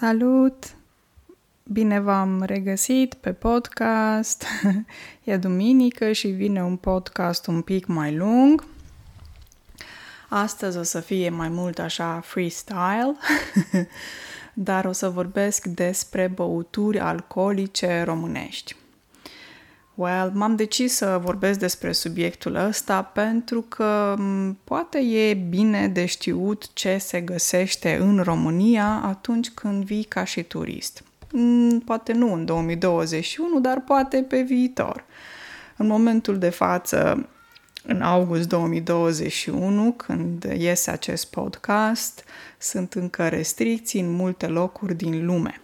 Salut! Bine v-am regăsit pe podcast. E duminică și vine un podcast un pic mai lung. Astăzi o să fie mai mult așa freestyle, dar o să vorbesc despre băuturi alcoolice românești. Well, m-am decis să vorbesc despre subiectul ăsta pentru că poate e bine de știut ce se găsește în România atunci când vii ca și turist. Poate nu în 2021, dar poate pe viitor. În momentul de față, în august 2021, când iese acest podcast, sunt încă restricții în multe locuri din lume.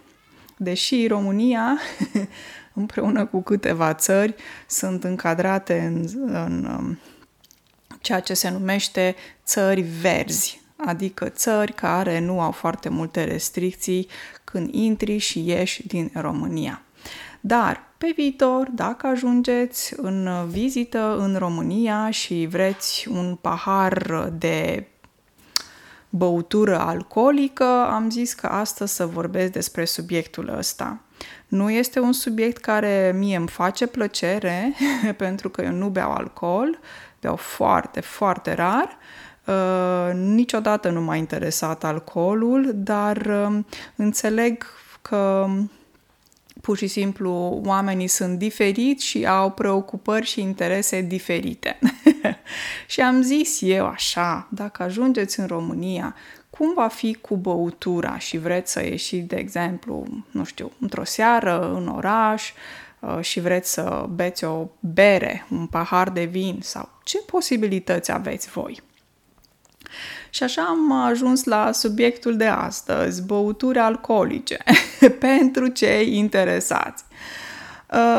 Deși România împreună cu câteva țări, sunt încadrate în, în um, ceea ce se numește țări verzi, adică țări care nu au foarte multe restricții când intri și ieși din România. Dar, pe viitor, dacă ajungeți în vizită în România și vreți un pahar de băutură alcoolică, am zis că astăzi să vorbesc despre subiectul ăsta. Nu este un subiect care mie îmi face plăcere, pentru că eu nu beau alcool, beau foarte, foarte rar. Uh, niciodată nu m-a interesat alcoolul, dar uh, înțeleg că pur și simplu oamenii sunt diferiți și au preocupări și interese diferite. și am zis eu așa, dacă ajungeți în România cum va fi cu băutura și vreți să ieșiți, de exemplu, nu știu, într-o seară în oraș uh, și vreți să beți o bere, un pahar de vin sau ce posibilități aveți voi? Și așa am ajuns la subiectul de astăzi, băuturi alcoolice, pentru cei interesați.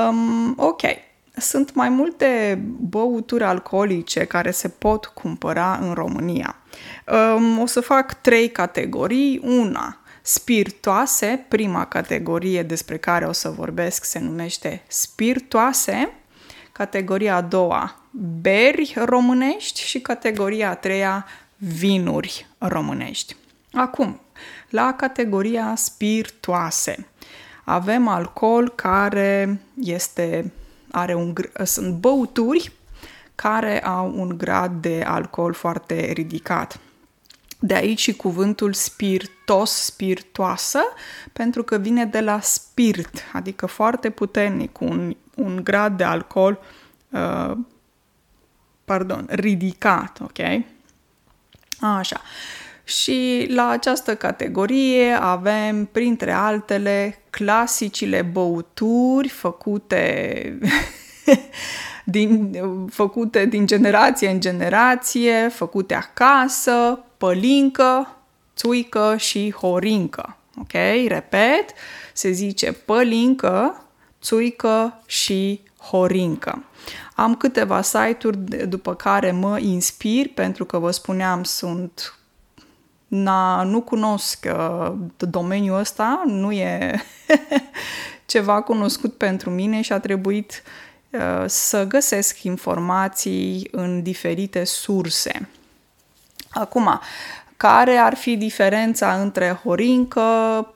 Um, ok, sunt mai multe băuturi alcoolice care se pot cumpăra în România. Um, o să fac trei categorii. Una, spiritoase, prima categorie despre care o să vorbesc se numește spiritoase. Categoria a doua, beri românești și categoria a treia, vinuri românești. Acum, la categoria spiritoase, avem alcool care este are un, sunt băuturi care au un grad de alcool foarte ridicat. De aici și cuvântul spiritos, spiritoasă, pentru că vine de la spirit, adică foarte puternic, un, un grad de alcool, uh, pardon, ridicat, ok? Așa. Și la această categorie avem, printre altele, clasicile băuturi făcute din, făcute din generație în generație, făcute acasă, pălincă, țuică și horincă. Ok? Repet, se zice pălincă, țuică și horincă. Am câteva site-uri după care mă inspir pentru că vă spuneam sunt na, nu cunosc uh, domeniul ăsta, nu e ceva cunoscut pentru mine și a trebuit uh, să găsesc informații în diferite surse. Acum, care ar fi diferența între horincă,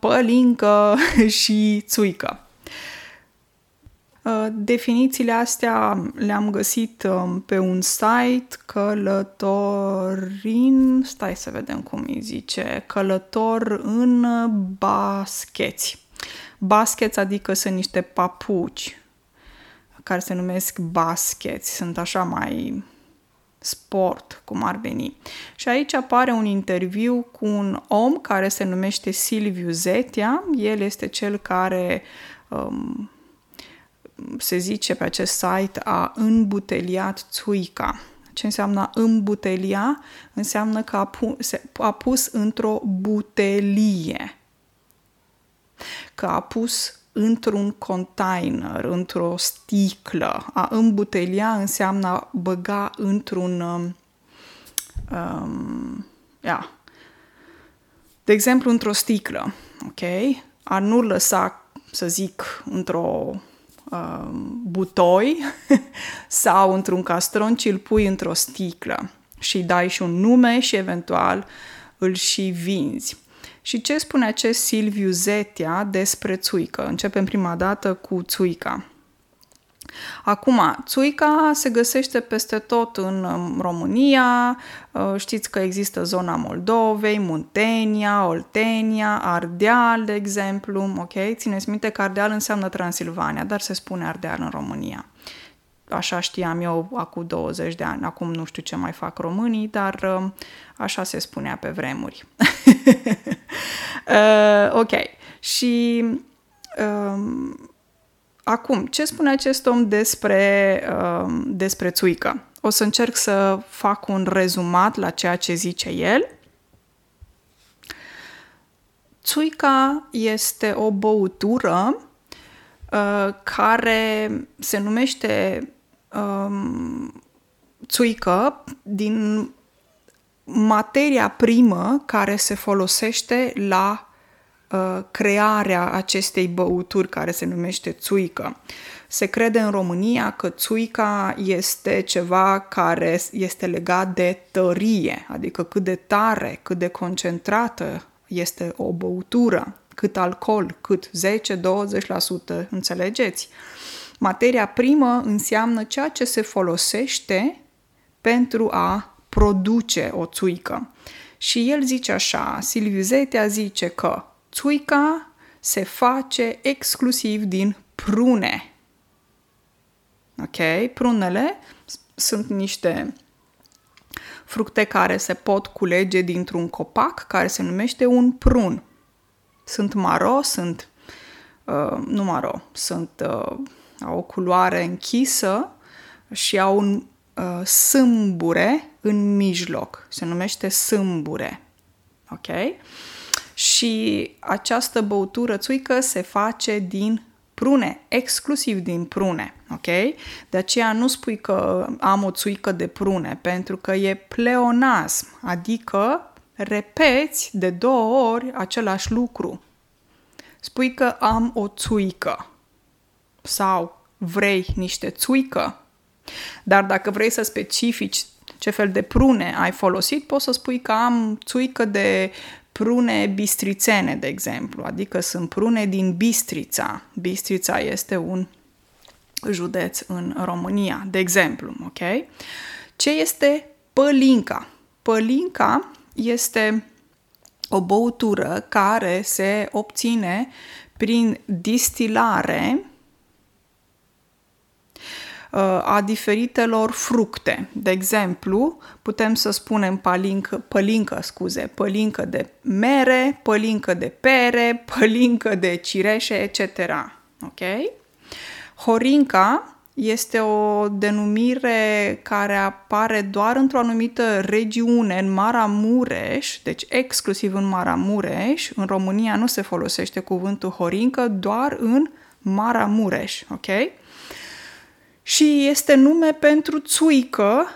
pălincă și țuică? Uh, definițiile astea le-am găsit um, pe un site călătorin, stai să vedem cum îi zice, călător în bascheți. Bascheți adică sunt niște papuci care se numesc bascheți, sunt așa mai sport, cum ar veni. Și aici apare un interviu cu un om care se numește Silviu Zetia. El este cel care um, se zice pe acest site, a îmbuteliat țuica. Ce înseamnă a îmbutelia? Înseamnă că a, pu- a pus într-o butelie. Că a pus într-un container, într-o sticlă. A îmbutelia înseamnă a băga într-un... Um, um, yeah. De exemplu, într-o sticlă, ok? A nu lăsa, să zic, într-o Um, butoi sau într-un castron, ci îl pui într-o sticlă și dai și un nume și eventual îl și vinzi. Și ce spune acest Silviu Zetia despre țuică? Începem prima dată cu țuica. Acum, țuica se găsește peste tot în um, România, uh, știți că există zona Moldovei, Muntenia, Oltenia, Ardeal, de exemplu, ok? Țineți minte că Ardeal înseamnă Transilvania, dar se spune Ardeal în România. Așa știam eu acum 20 de ani, acum nu știu ce mai fac românii, dar um, așa se spunea pe vremuri. uh, ok, și um, Acum, ce spune acest om despre, uh, despre țuică? O să încerc să fac un rezumat la ceea ce zice el. Țuica este o băutură uh, care se numește um, țuică din materia primă care se folosește la Uh, crearea acestei băuturi care se numește țuică. Se crede în România că țuica este ceva care este legat de tărie, adică cât de tare, cât de concentrată este o băutură, cât alcool, cât 10-20%, înțelegeți? Materia primă înseamnă ceea ce se folosește pentru a produce o țuică. Și el zice așa, Silviu Zetea zice că Țuica se face exclusiv din prune. Ok? Prunele sunt niște fructe care se pot culege dintr-un copac care se numește un prun. Sunt maro, sunt uh, nu maro, sunt uh, au o culoare închisă și au un uh, sâmbure în mijloc. Se numește sâmbure. Ok? Și această băutură țuică se face din prune, exclusiv din prune, ok? De aceea nu spui că am o țuică de prune, pentru că e pleonasm, adică repeți de două ori același lucru. Spui că am o țuică sau vrei niște țuică, dar dacă vrei să specifici ce fel de prune ai folosit, poți să spui că am țuică de prune bistrițene, de exemplu, adică sunt prune din Bistrița. Bistrița este un județ în România, de exemplu, ok? Ce este pălinca? Pălinca este o băutură care se obține prin distilare Uh, a diferitelor fructe. De exemplu, putem să spunem palincă, pălincă, scuze, pălincă de mere, pălincă de pere, pălincă de cireșe, etc. Ok? Horinca este o denumire care apare doar într-o anumită regiune, în Maramureș, deci exclusiv în Maramureș. În România nu se folosește cuvântul horincă, doar în Maramureș, ok? Și este nume pentru țuică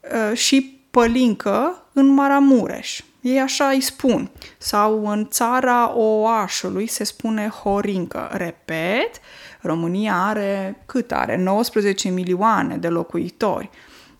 uh, și pălincă în Maramureș. Ei așa îi spun. Sau în țara Oașului se spune horincă. Repet, România are cât are? 19 milioane de locuitori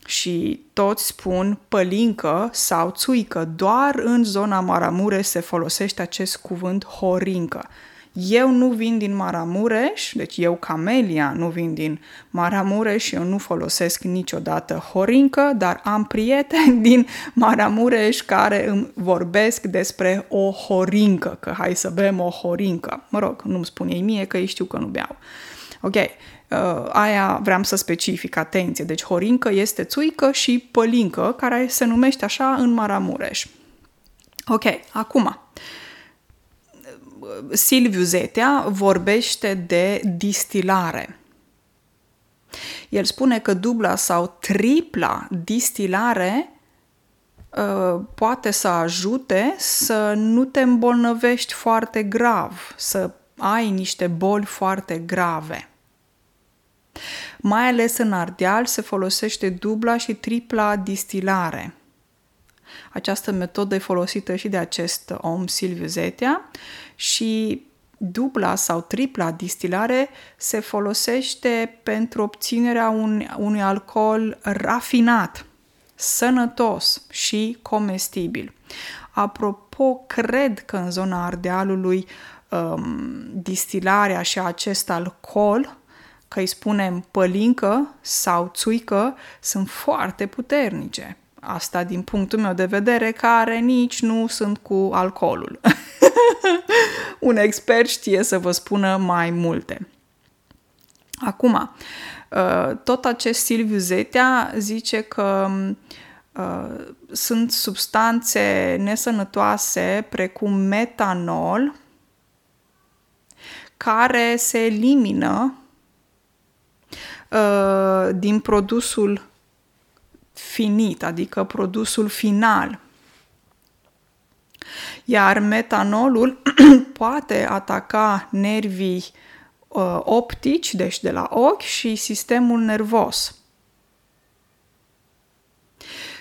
și toți spun pălincă sau țuică. Doar în zona Maramureș se folosește acest cuvânt horincă. Eu nu vin din Maramureș, deci eu, Camelia, nu vin din Maramureș și eu nu folosesc niciodată horincă, dar am prieteni din Maramureș care îmi vorbesc despre o horincă, că hai să bem o horincă. Mă rog, nu-mi spun ei mie că ei știu că nu beau. Ok, uh, aia vreau să specific, atenție. Deci horincă este țuică și pălincă, care se numește așa în Maramureș. Ok, acum, uh, Silviu Zetea vorbește de distilare. El spune că dubla sau tripla distilare uh, poate să ajute să nu te îmbolnăvești foarte grav, să ai niște boli foarte grave. Mai ales în Ardeal se folosește dubla și tripla distilare. Această metodă e folosită și de acest om, Silviu Zetea, și dubla sau tripla distilare se folosește pentru obținerea un, unui alcool rafinat, sănătos și comestibil. Apropo, cred că în zona Ardealului um, distilarea și acest alcool, că îi spunem pălincă sau țuică, sunt foarte puternice. Asta din punctul meu de vedere, care nici nu sunt cu alcoolul. Un expert știe să vă spună mai multe. Acum, uh, tot acest Silviu Zetea zice că uh, sunt substanțe nesănătoase precum metanol care se elimină uh, din produsul finit, adică produsul final. Iar metanolul poate ataca nervii uh, optici, deci de la ochi, și sistemul nervos.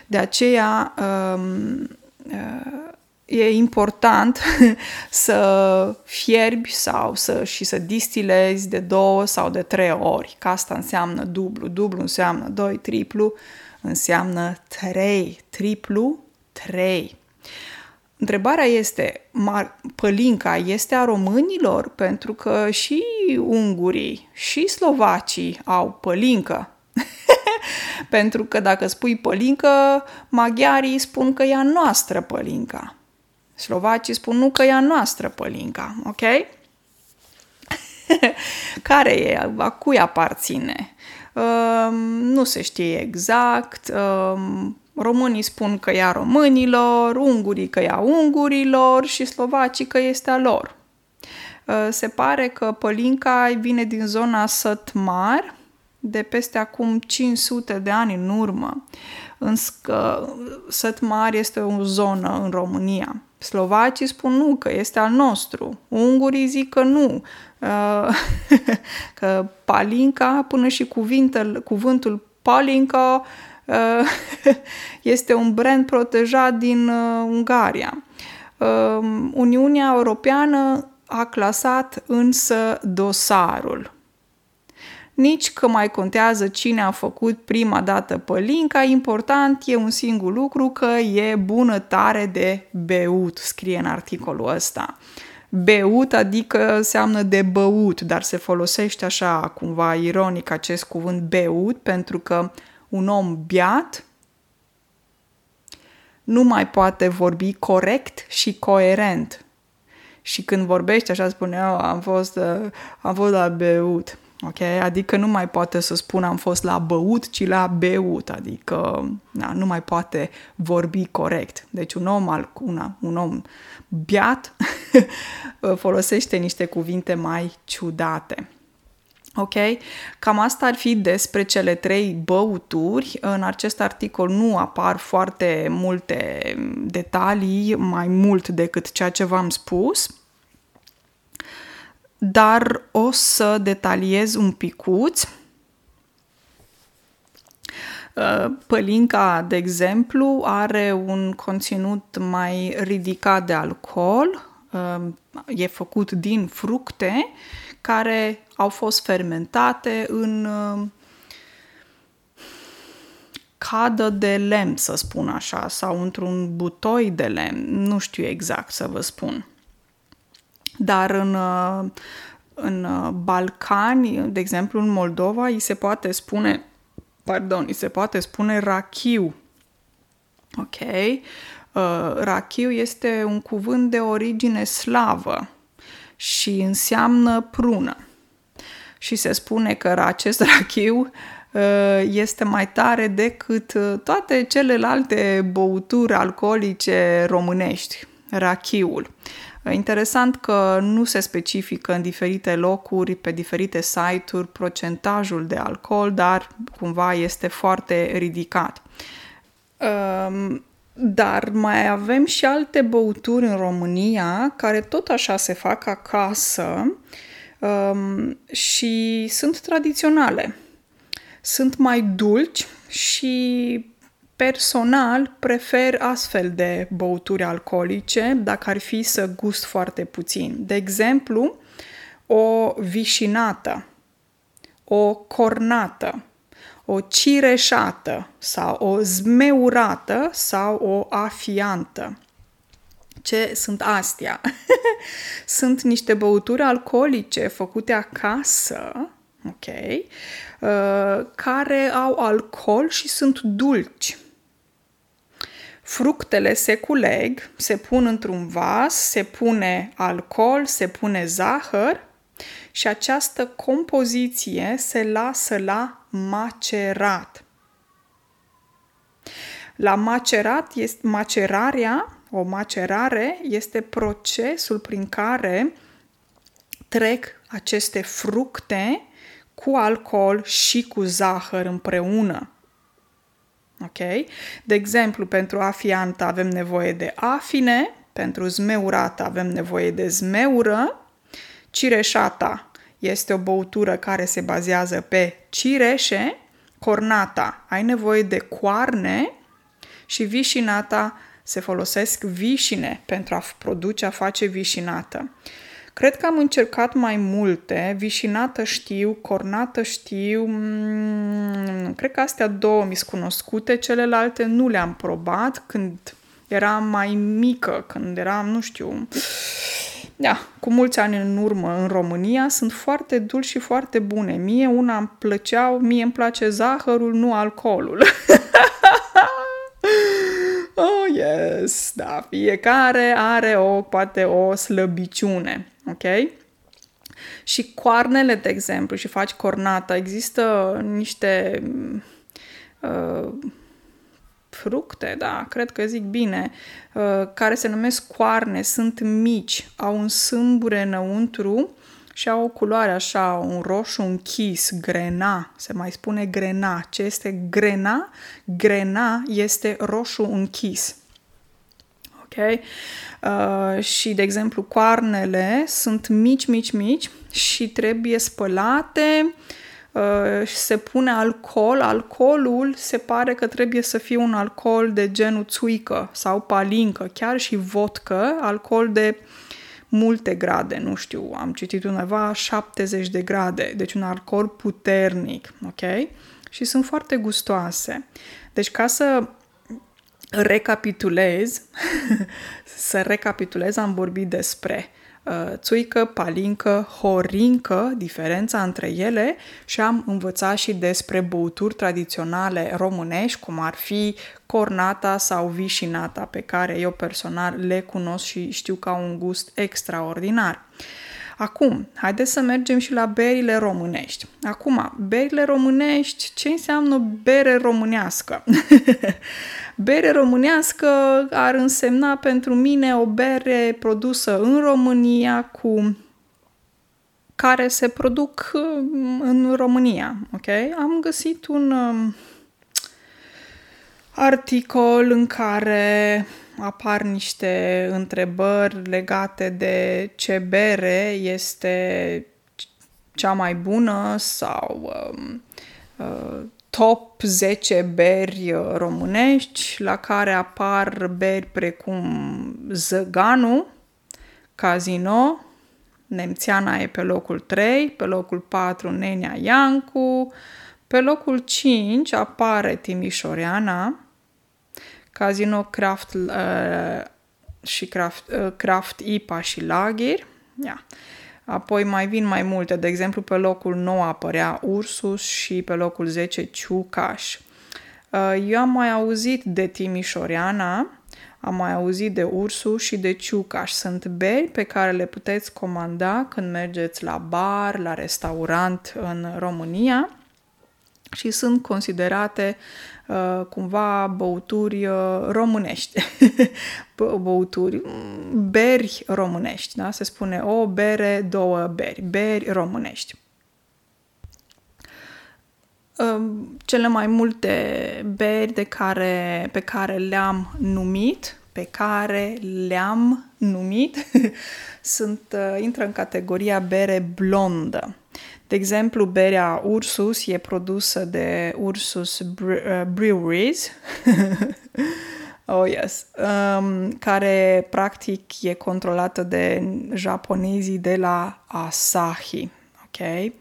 De aceea um, uh, e important să fierbi sau să, și să distilezi de două sau de trei ori, că asta înseamnă dublu. Dublu înseamnă doi, triplu înseamnă trei. Triplu, trei. Întrebarea este, pălinca este a românilor? Pentru că și ungurii și slovacii au pălincă. Pentru că dacă spui pălincă, maghiarii spun că e a noastră pălinca. Slovacii spun nu că e a noastră pălinca, ok? Care e? A cui aparține? Uh, nu se știe exact. Uh, românii spun că e a românilor, ungurii că e a ungurilor și slovacii că este a lor. Uh, se pare că pălinca vine din zona Sătmar, de peste acum 500 de ani în urmă. Însă Sătmar este o zonă în România. Slovacii spun nu, că este al nostru. Ungurii zic că nu, uh, că palinca, până și cuvântul, cuvântul palinca uh, este un brand protejat din uh, Ungaria. Uniunea Europeană a clasat însă dosarul nici că mai contează cine a făcut prima dată pălinca, important e un singur lucru că e bună tare de beut, scrie în articolul ăsta. Beut adică înseamnă de băut, dar se folosește așa cumva ironic acest cuvânt beut pentru că un om beat nu mai poate vorbi corect și coerent. Și când vorbește așa spune, oh, am fost, uh, am fost la beut Ok? Adică nu mai poate să spună am fost la băut, ci la beut, adică na, nu mai poate vorbi corect. Deci un om, al, una, un om biat folosește niște cuvinte mai ciudate. Ok? Cam asta ar fi despre cele trei băuturi. În acest articol nu apar foarte multe detalii, mai mult decât ceea ce v-am spus dar o să detaliez un picuț. Uh, pălinca, de exemplu, are un conținut mai ridicat de alcool, uh, e făcut din fructe care au fost fermentate în uh, cadă de lemn, să spun așa, sau într-un butoi de lemn, nu știu exact să vă spun. Dar în, uh, în uh, Balcani, de exemplu în Moldova, îi se poate spune, pardon, îi se poate spune rachiu. Ok? Uh, rachiu este un cuvânt de origine slavă și înseamnă prună. Și se spune că acest rachiu uh, este mai tare decât toate celelalte băuturi alcoolice românești, rachiul. Interesant că nu se specifică în diferite locuri, pe diferite site-uri, procentajul de alcool, dar cumva este foarte ridicat. Um, dar mai avem și alte băuturi în România care tot așa se fac acasă um, și sunt tradiționale. Sunt mai dulci și Personal, prefer astfel de băuturi alcoolice dacă ar fi să gust foarte puțin. De exemplu, o vișinată, o cornată, o cireșată sau o zmeurată sau o afiantă. Ce sunt astea? sunt niște băuturi alcoolice făcute acasă, ok, uh, care au alcool și sunt dulci. Fructele se culeg, se pun într-un vas, se pune alcool, se pune zahăr și această compoziție se lasă la macerat. La macerat este macerarea, o macerare este procesul prin care trec aceste fructe cu alcool și cu zahăr împreună. Ok? De exemplu, pentru afiantă avem nevoie de afine, pentru zmeurată avem nevoie de zmeură, cireșata este o băutură care se bazează pe cireșe, cornata ai nevoie de coarne și vișinata se folosesc vișine pentru a produce, a face vișinată. Cred că am încercat mai multe, vișinată știu, cornată știu, mm, cred că astea două mi sunt cunoscute, celelalte nu le-am probat când eram mai mică, când eram, nu știu, da, cu mulți ani în urmă în România, sunt foarte dulci și foarte bune. Mie una îmi plăceau, mie îmi place zahărul, nu alcoolul. oh, yes, da, fiecare are o, poate o slăbiciune, ok? Și coarnele, de exemplu, și faci cornată, există niște uh, fructe, da, cred că zic bine, uh, care se numesc coarne, sunt mici, au un sâmbure înăuntru și au o culoare așa, un roșu închis, grena, se mai spune grena. Ce este grena? Grena este roșu închis. Ok? Uh, și, de exemplu, coarnele sunt mici, mici, mici și trebuie spălate, uh, Uh, și se pune alcool, alcoolul se pare că trebuie să fie un alcool de genul țuică sau palincă, chiar și vodcă, alcool de multe grade, nu știu, am citit undeva 70 de grade, deci un alcool puternic, ok? Și sunt foarte gustoase. Deci ca să recapitulez, să recapitulez, am vorbit despre Uh, țuică, palincă, horincă, diferența între ele și am învățat și despre băuturi tradiționale românești, cum ar fi cornata sau vișinata, pe care eu personal le cunosc și știu că au un gust extraordinar. Acum, haideți să mergem și la berile românești. Acum, berile românești, ce înseamnă bere românească? bere românească ar însemna pentru mine o bere produsă în România cu care se produc um, în România, ok? Am găsit un um, articol în care apar niște întrebări legate de ce bere este cea mai bună sau um, uh, top 10 beri uh, românești, la care apar beri precum Zăganu, Casino, Nemțiana e pe locul 3, pe locul 4 Nenea Iancu, pe locul 5 apare Timișoreana, Casino Craft uh, și Craft, uh, Craft IPA și Lager. Yeah. Apoi mai vin mai multe, de exemplu pe locul 9 apărea Ursus și pe locul 10 Ciucaș. Uh, eu am mai auzit de Timișoreana, am mai auzit de Ursus și de Ciucaș. Sunt beri pe care le puteți comanda când mergeți la bar, la restaurant în România și sunt considerate uh, cumva băuturi uh, românești. băuturi, mm, beri românești, da? Se spune o bere, două beri, beri românești. Uh, cele mai multe beri de care, pe care le-am numit, pe care le-am numit, sunt, uh, intră în categoria bere blondă. De exemplu, berea Ursus e produsă de Ursus uh, Breweries, oh yes, um, care practic e controlată de japonezii de la Asahi. ok?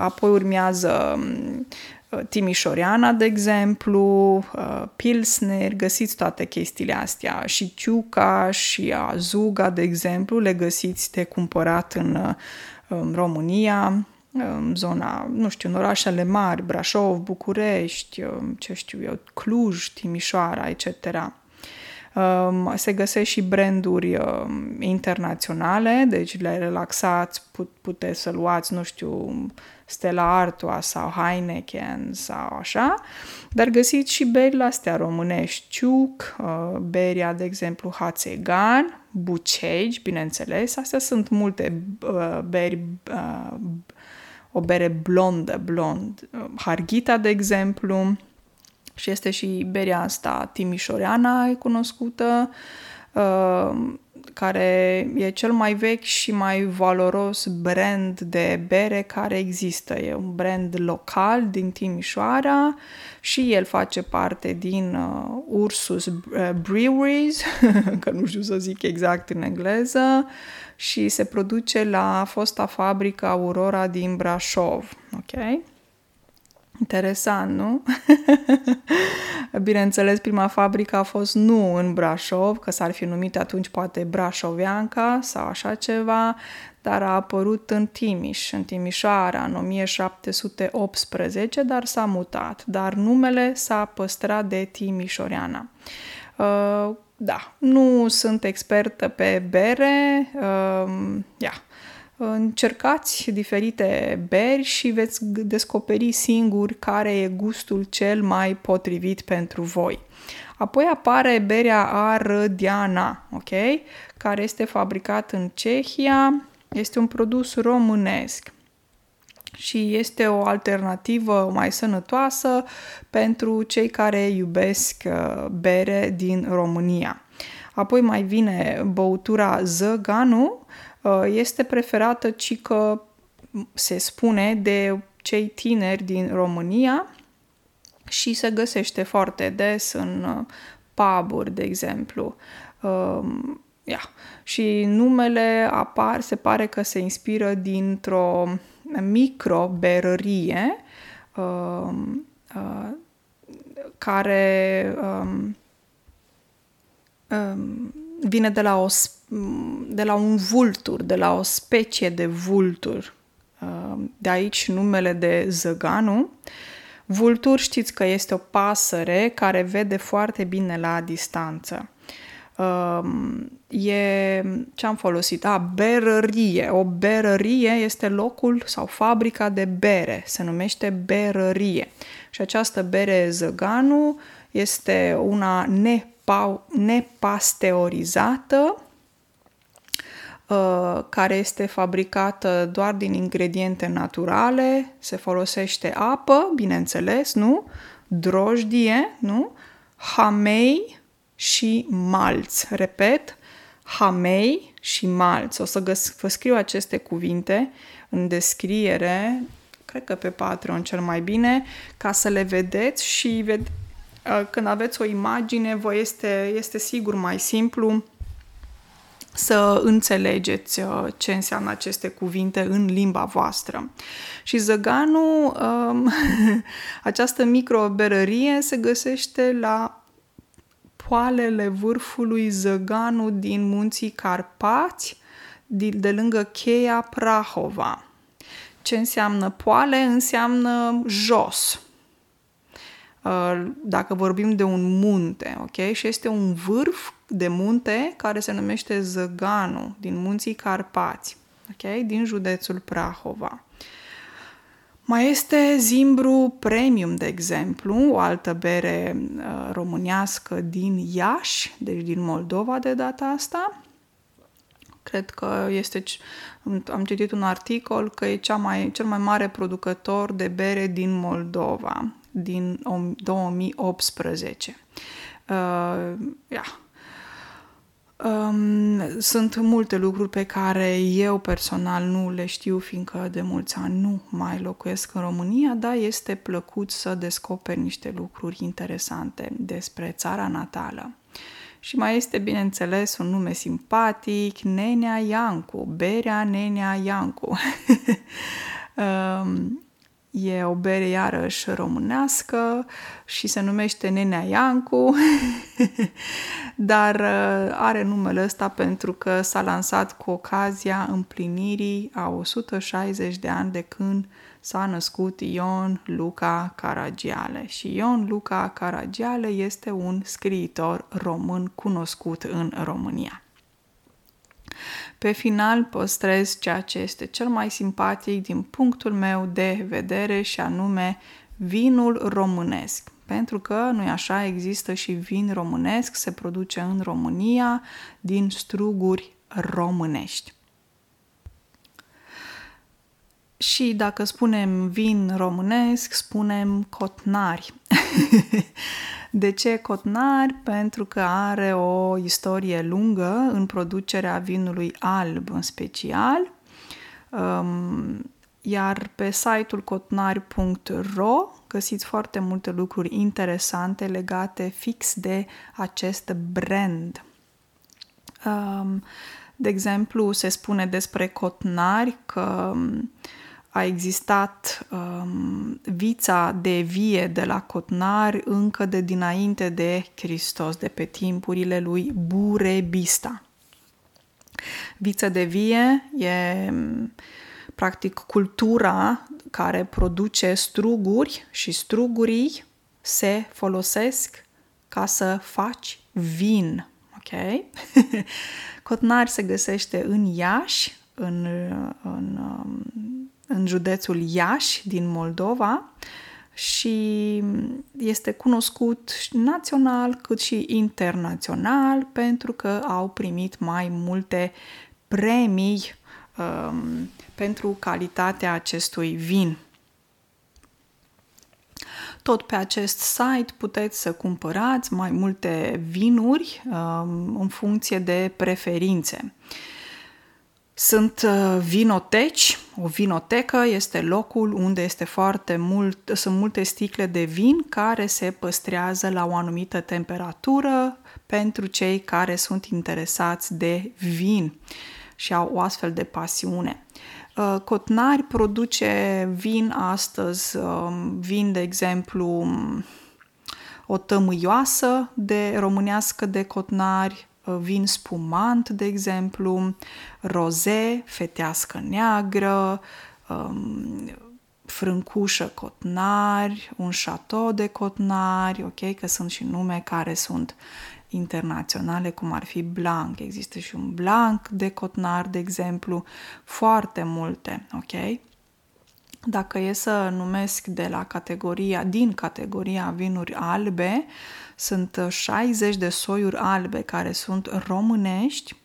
Apoi urmează um, Timișoreana, de exemplu, Pilsner, găsiți toate chestiile astea. Și Ciuca și Azuga, de exemplu, le găsiți de cumpărat în, în România, în zona, nu știu, în orașele mari, Brașov, București, ce știu eu, Cluj, Timișoara, etc. Se găsesc și branduri internaționale, deci le relaxați, puteți să luați, nu știu, Stella Artois sau Heineken sau așa, dar găsiți și berile astea românești, ciuc, uh, beria, de exemplu, Hațegan, Bucegi, bineînțeles, astea sunt multe uh, beri, uh, o bere blondă, blond, Harghita, de exemplu, și este și beria asta timișoreana, e cunoscută, care e cel mai vechi și mai valoros brand de bere care există. E un brand local din Timișoara și el face parte din uh, Ursus uh, Breweries, că nu știu să zic exact în engleză, și se produce la fosta fabrică Aurora din Brașov. Ok? Interesant, nu? Bineînțeles, prima fabrică a fost nu în Brașov, că s-ar fi numit atunci poate Brașoveanca sau așa ceva, dar a apărut în Timiș, în Timișoara, în 1718, dar s-a mutat. Dar numele s-a păstrat de Timișoreana. Uh, da, nu sunt expertă pe bere, uh, yeah încercați diferite beri și veți descoperi singur care e gustul cel mai potrivit pentru voi. Apoi apare berea Arădeana, ok? Care este fabricat în Cehia, este un produs românesc și este o alternativă mai sănătoasă pentru cei care iubesc uh, bere din România. Apoi mai vine băutura Zăganu, Uh, este preferată, ci că se spune, de cei tineri din România și se găsește foarte des în uh, puburi, de exemplu. Um, yeah. Și numele apar, se pare că se inspiră dintr-o microberărie um, uh, care um, um, vine de la, o, de la un vultur, de la o specie de vultur. Uh, de aici numele de zăganu. Vultur știți că este o pasăre care vede foarte bine la distanță. Um, e ce am folosit? A, berărie. O berărie este locul sau fabrica de bere. Se numește berărie. Și această bere zăganu este una ne nepasteurizată, uh, care este fabricată doar din ingrediente naturale, se folosește apă, bineînțeles, nu? Drojdie, nu? Hamei și malț. Repet, hamei și malț. O să găs- vă scriu aceste cuvinte în descriere, cred că pe Patreon cel mai bine, ca să le vedeți și ved- Uh, când aveți o imagine, vă este, este sigur mai simplu să înțelegeți uh, ce înseamnă aceste cuvinte în limba voastră. Și zăganul, um, această microberărie se găsește la poalele vârfului Zăganu din munții Carpați, de lângă cheia Prahova. Ce înseamnă poale? Înseamnă jos, Uh, dacă vorbim de un munte, ok? Și este un vârf de munte care se numește Zăganu, din munții Carpați, ok? Din județul Prahova. Mai este Zimbru Premium, de exemplu, o altă bere uh, românească din Iași, deci din Moldova de data asta. Cred că este, am citit un articol că e cea mai, cel mai mare producător de bere din Moldova din 2018. Uh, yeah. Um, sunt multe lucruri pe care eu personal nu le știu, fiindcă de mulți ani nu mai locuiesc în România, dar este plăcut să descoperi niște lucruri interesante despre țara natală. Și mai este, bineînțeles, un nume simpatic, Nenea Iancu, berea Nenea Iancu. um, E o bere iarăși românească și se numește Nenea Iancu, dar uh, are numele ăsta pentru că s-a lansat cu ocazia împlinirii a 160 de ani de când s-a născut Ion Luca Caragiale. Și Ion Luca Caragiale este un scriitor român cunoscut în România. Pe final păstrez ceea ce este cel mai simpatic din punctul meu de vedere și anume vinul românesc. Pentru că, nu-i așa, există și vin românesc, se produce în România din struguri românești. Și dacă spunem vin românesc, spunem cotnari. De ce cotnari? Pentru că are o istorie lungă în producerea vinului alb în special. Um, iar pe site-ul cotnari.ro găsiți foarte multe lucruri interesante legate fix de acest brand. Um, de exemplu, se spune despre cotnari că um, a existat um, vița de vie de la Cotnar încă de dinainte de Hristos, de pe timpurile lui Burebista. Vița de vie e practic cultura care produce struguri și strugurii se folosesc ca să faci vin. Ok? Cotnar se găsește în Iași, în, în în județul Iași din Moldova și este cunoscut național cât și internațional pentru că au primit mai multe premii um, pentru calitatea acestui vin. Tot pe acest site puteți să cumpărați mai multe vinuri um, în funcție de preferințe. Sunt uh, vinoteci. O vinotecă este locul unde este foarte mult, sunt multe sticle de vin care se păstrează la o anumită temperatură pentru cei care sunt interesați de vin și au o astfel de pasiune. Uh, Cotnari produce vin astăzi, um, vin de exemplu o tămâioasă de românească de cotnari, vin spumant, de exemplu, roze, fetească neagră, um, frâncușă cotnari, un șatou de cotnari, ok, că sunt și nume care sunt internaționale, cum ar fi blanc. Există și un blanc de cotnar, de exemplu, foarte multe, ok? Dacă e să numesc de la categoria, din categoria vinuri albe, sunt 60 uh, de soiuri albe care sunt românești.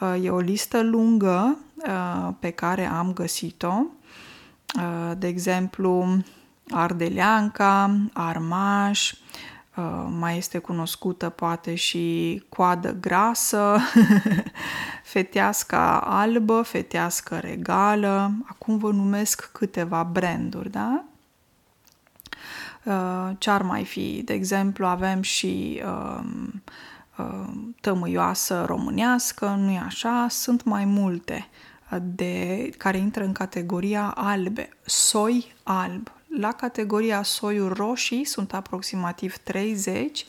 Uh, e o listă lungă uh, pe care am găsit-o. De exemplu, Ardeleanca, Armaș, mai este cunoscută poate și coadă grasă, feteasca albă, fetească regală. Acum vă numesc câteva branduri, da? Uh, ce ar mai fi? De exemplu, avem și um, um, tămâioasă românească, nu e așa? Sunt mai multe uh, de, care intră în categoria albe, soi alb. La categoria soiuri roșii sunt aproximativ 30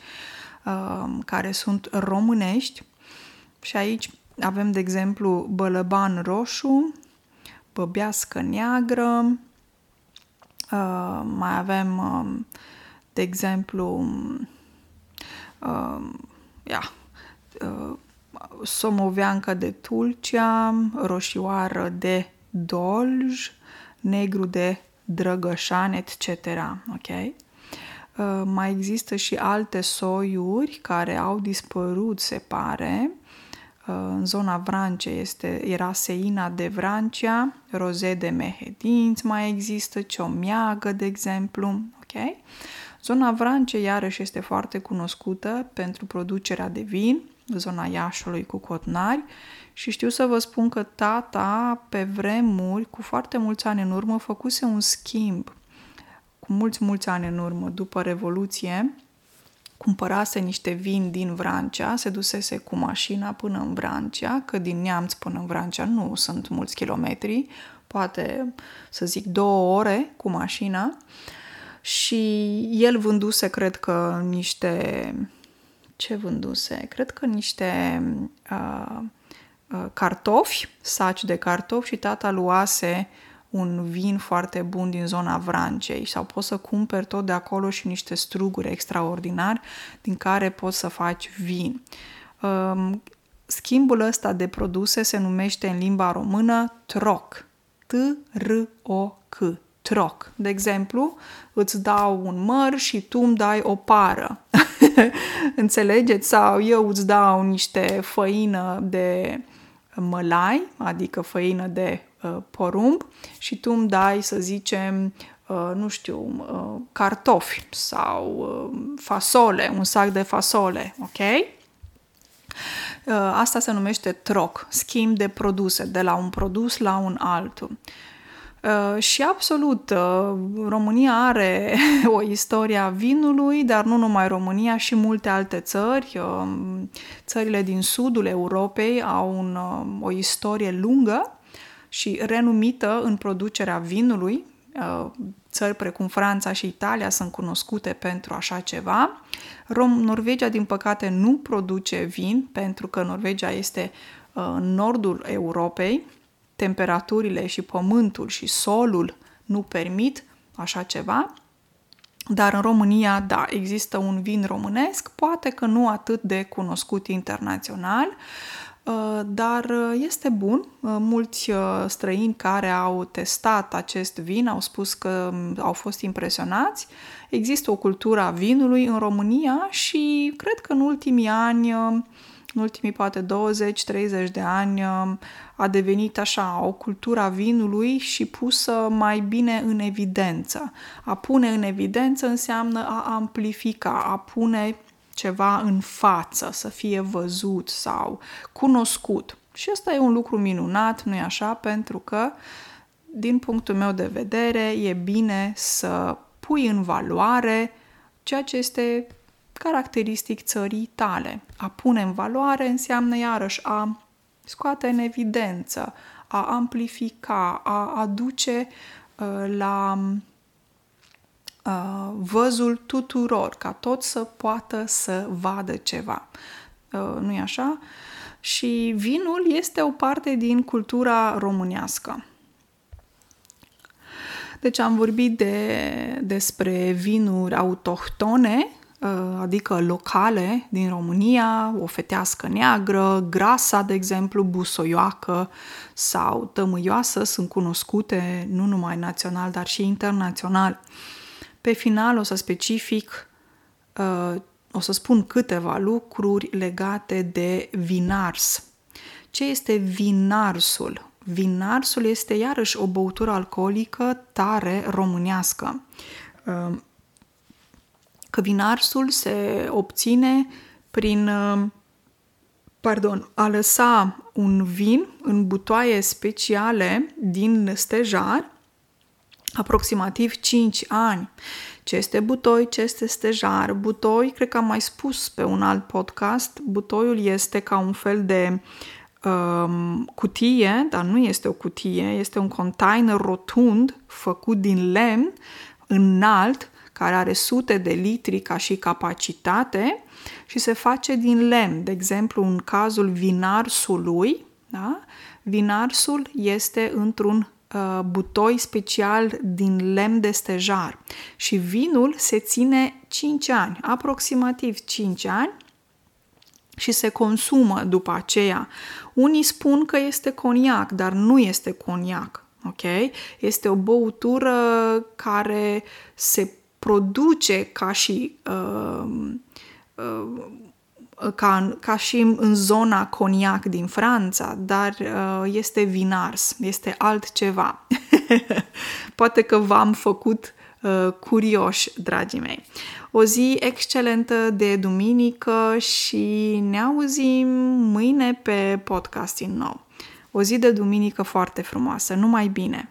um, care sunt românești și aici avem, de exemplu, bălăban roșu, băbească neagră, Uh, mai avem, uh, de exemplu, uh, ia, uh, somoveancă de tulcea, roșioară de dolj, negru de drăgășan, etc. Ok? Uh, mai există și alte soiuri care au dispărut, se pare, în zona Vrancea este, era Seina de Vrancea, roze de mehedinți mai există, ciomiagă, de exemplu, ok? Zona Vrancea, iarăși, este foarte cunoscută pentru producerea de vin, zona Iașului cu cotnari și știu să vă spun că tata, pe vremuri, cu foarte mulți ani în urmă, făcuse un schimb, cu mulți, mulți ani în urmă, după Revoluție, cumpărase niște vin din Vrancea, se dusese cu mașina până în Vrancea, că din Neamț până în Vrancea nu sunt mulți kilometri, poate să zic două ore cu mașina și el vânduse, cred că, niște... Ce vânduse? Cred că niște uh, uh, cartofi, saci de cartofi și tata luase un vin foarte bun din zona Vrancei sau poți să cumperi tot de acolo și niște struguri extraordinari din care poți să faci vin. Um, schimbul ăsta de produse se numește în limba română troc. T-R-O-C. Troc. De exemplu, îți dau un măr și tu îmi dai o pară. Înțelegeți? Sau eu îți dau niște făină de mălai, adică făină de uh, porumb și tu îmi dai, să zicem, uh, nu știu, uh, cartofi sau uh, fasole, un sac de fasole, ok? Uh, asta se numește troc, schimb de produse, de la un produs la un altul. Uh, și absolut, uh, România are o istorie a vinului, dar nu numai România, și multe alte țări. Uh, țările din sudul Europei au un, o istorie lungă și renumită în producerea vinului. Țări precum Franța și Italia sunt cunoscute pentru așa ceva. Rom- Norvegia, din păcate, nu produce vin pentru că Norvegia este în nordul Europei, temperaturile și pământul și solul nu permit așa ceva, dar în România, da, există un vin românesc, poate că nu atât de cunoscut internațional, uh, dar este bun. Uh, mulți uh, străini care au testat acest vin au spus că um, au fost impresionați. Există o cultură a vinului în România și cred că în ultimii ani în ultimii poate 20-30 de ani um, a devenit așa o cultură a vinului și pusă mai bine în evidență. A pune în evidență înseamnă a amplifica, a pune ceva în față, să fie văzut sau cunoscut. Și ăsta e un lucru minunat, nu-i așa? Pentru că, din punctul meu de vedere, e bine să pui în valoare ceea ce este caracteristic țării tale. A pune în valoare înseamnă iarăși a scoate în evidență, a amplifica, a aduce uh, la uh, văzul tuturor, ca tot să poată să vadă ceva. Uh, nu-i așa? Și vinul este o parte din cultura românească. Deci am vorbit de, despre vinuri autohtone, Uh, adică locale din România, o fetească neagră, grasa, de exemplu, busoioacă sau tămâioasă, sunt cunoscute nu numai național, dar și internațional. Pe final o să specific, uh, o să spun câteva lucruri legate de vinars. Ce este vinarsul? Vinarsul este iarăși o băutură alcoolică tare românească. Uh, că vinarsul se obține prin uh, pardon, a lăsa un vin în butoaie speciale din stejar aproximativ 5 ani. Ce este butoi, ce este stejar? Butoi, cred că am mai spus pe un alt podcast, butoiul este ca un fel de um, cutie, dar nu este o cutie, este un container rotund făcut din lemn înalt care are sute de litri ca și capacitate și se face din lemn. De exemplu, în cazul vinarsului, da? vinarsul este într-un uh, butoi special din lemn de stejar și vinul se ține 5 ani, aproximativ 5 ani și se consumă după aceea. Unii spun că este coniac, dar nu este coniac. Ok? Este o băutură care se produce ca și uh, uh, ca, ca și în zona coniac din Franța, dar uh, este vinars, este altceva. Poate că v-am făcut uh, curioși, dragii mei. O zi excelentă de duminică și ne auzim mâine pe podcast din nou. O zi de duminică foarte frumoasă, numai bine!